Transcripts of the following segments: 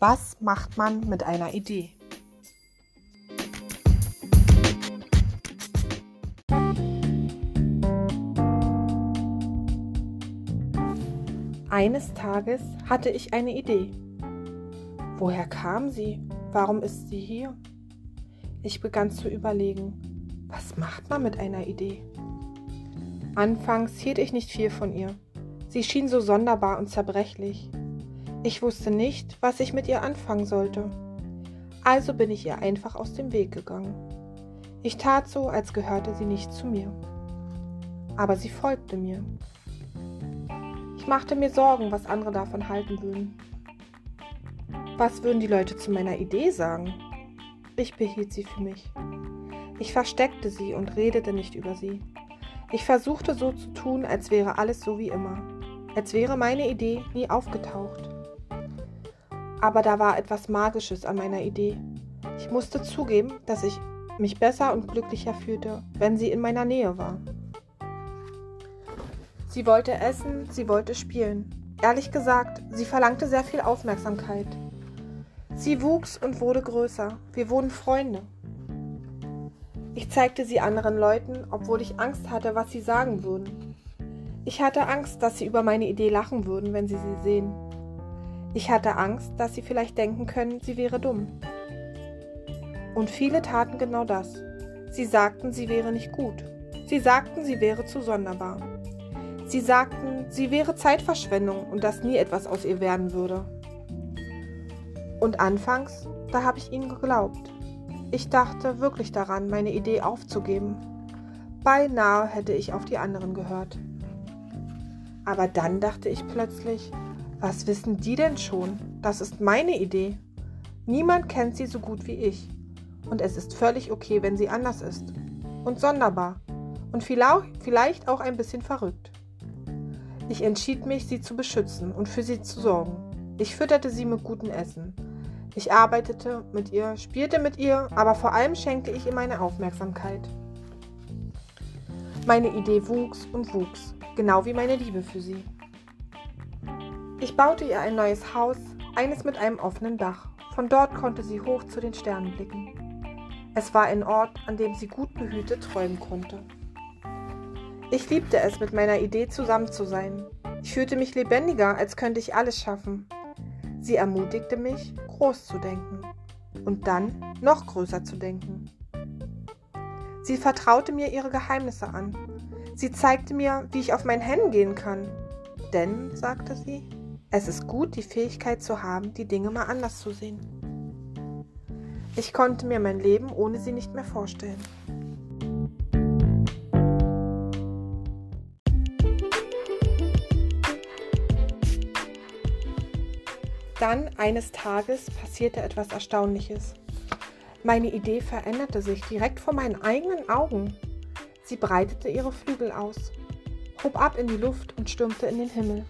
Was macht man mit einer Idee? Eines Tages hatte ich eine Idee. Woher kam sie? Warum ist sie hier? Ich begann zu überlegen, was macht man mit einer Idee? Anfangs hielt ich nicht viel von ihr. Sie schien so sonderbar und zerbrechlich. Ich wusste nicht, was ich mit ihr anfangen sollte. Also bin ich ihr einfach aus dem Weg gegangen. Ich tat so, als gehörte sie nicht zu mir. Aber sie folgte mir. Ich machte mir Sorgen, was andere davon halten würden. Was würden die Leute zu meiner Idee sagen? Ich behielt sie für mich. Ich versteckte sie und redete nicht über sie. Ich versuchte so zu tun, als wäre alles so wie immer, als wäre meine Idee nie aufgetaucht. Aber da war etwas Magisches an meiner Idee. Ich musste zugeben, dass ich mich besser und glücklicher fühlte, wenn sie in meiner Nähe war. Sie wollte essen, sie wollte spielen. Ehrlich gesagt, sie verlangte sehr viel Aufmerksamkeit. Sie wuchs und wurde größer. Wir wurden Freunde. Ich zeigte sie anderen Leuten, obwohl ich Angst hatte, was sie sagen würden. Ich hatte Angst, dass sie über meine Idee lachen würden, wenn sie sie sehen. Ich hatte Angst, dass sie vielleicht denken können, sie wäre dumm. Und viele taten genau das. Sie sagten, sie wäre nicht gut. Sie sagten, sie wäre zu sonderbar. Sie sagten, sie wäre Zeitverschwendung und dass nie etwas aus ihr werden würde. Und anfangs, da habe ich ihnen geglaubt. Ich dachte wirklich daran, meine Idee aufzugeben. Beinahe hätte ich auf die anderen gehört. Aber dann dachte ich plötzlich, was wissen die denn schon? Das ist meine Idee. Niemand kennt sie so gut wie ich. Und es ist völlig okay, wenn sie anders ist. Und sonderbar. Und vielleicht auch ein bisschen verrückt. Ich entschied mich, sie zu beschützen und für sie zu sorgen. Ich fütterte sie mit gutem Essen. Ich arbeitete mit ihr, spielte mit ihr, aber vor allem schenkte ich ihr meine Aufmerksamkeit. Meine Idee wuchs und wuchs, genau wie meine Liebe für sie. Ich baute ihr ein neues Haus, eines mit einem offenen Dach. Von dort konnte sie hoch zu den Sternen blicken. Es war ein Ort, an dem sie gut behütet träumen konnte. Ich liebte es, mit meiner Idee zusammen zu sein. Ich fühlte mich lebendiger, als könnte ich alles schaffen. Sie ermutigte mich, groß zu denken und dann noch größer zu denken. Sie vertraute mir ihre Geheimnisse an. Sie zeigte mir, wie ich auf meinen Händen gehen kann. Denn, sagte sie, es ist gut, die Fähigkeit zu haben, die Dinge mal anders zu sehen. Ich konnte mir mein Leben ohne sie nicht mehr vorstellen. Dann eines Tages passierte etwas Erstaunliches. Meine Idee veränderte sich direkt vor meinen eigenen Augen. Sie breitete ihre Flügel aus, hob ab in die Luft und stürmte in den Himmel.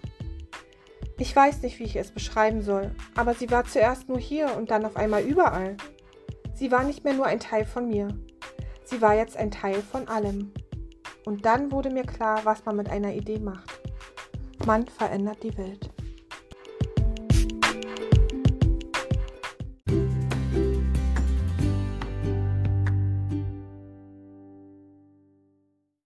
Ich weiß nicht, wie ich es beschreiben soll, aber sie war zuerst nur hier und dann auf einmal überall. Sie war nicht mehr nur ein Teil von mir. Sie war jetzt ein Teil von allem. Und dann wurde mir klar, was man mit einer Idee macht. Man verändert die Welt.